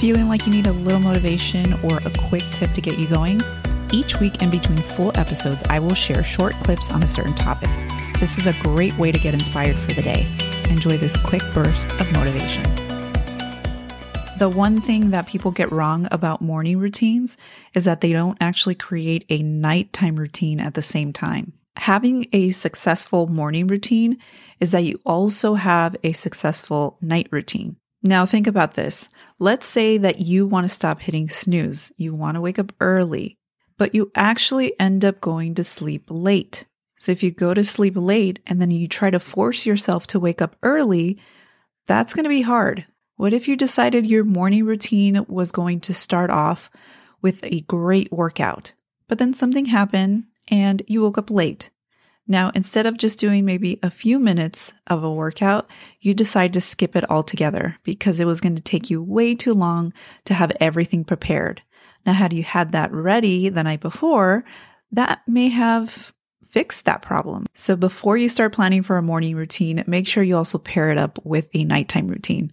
Feeling like you need a little motivation or a quick tip to get you going? Each week in between full episodes, I will share short clips on a certain topic. This is a great way to get inspired for the day. Enjoy this quick burst of motivation. The one thing that people get wrong about morning routines is that they don't actually create a nighttime routine at the same time. Having a successful morning routine is that you also have a successful night routine. Now, think about this. Let's say that you want to stop hitting snooze. You want to wake up early, but you actually end up going to sleep late. So, if you go to sleep late and then you try to force yourself to wake up early, that's going to be hard. What if you decided your morning routine was going to start off with a great workout, but then something happened and you woke up late? Now, instead of just doing maybe a few minutes of a workout, you decide to skip it altogether because it was going to take you way too long to have everything prepared. Now, had you had that ready the night before, that may have fixed that problem. So before you start planning for a morning routine, make sure you also pair it up with a nighttime routine.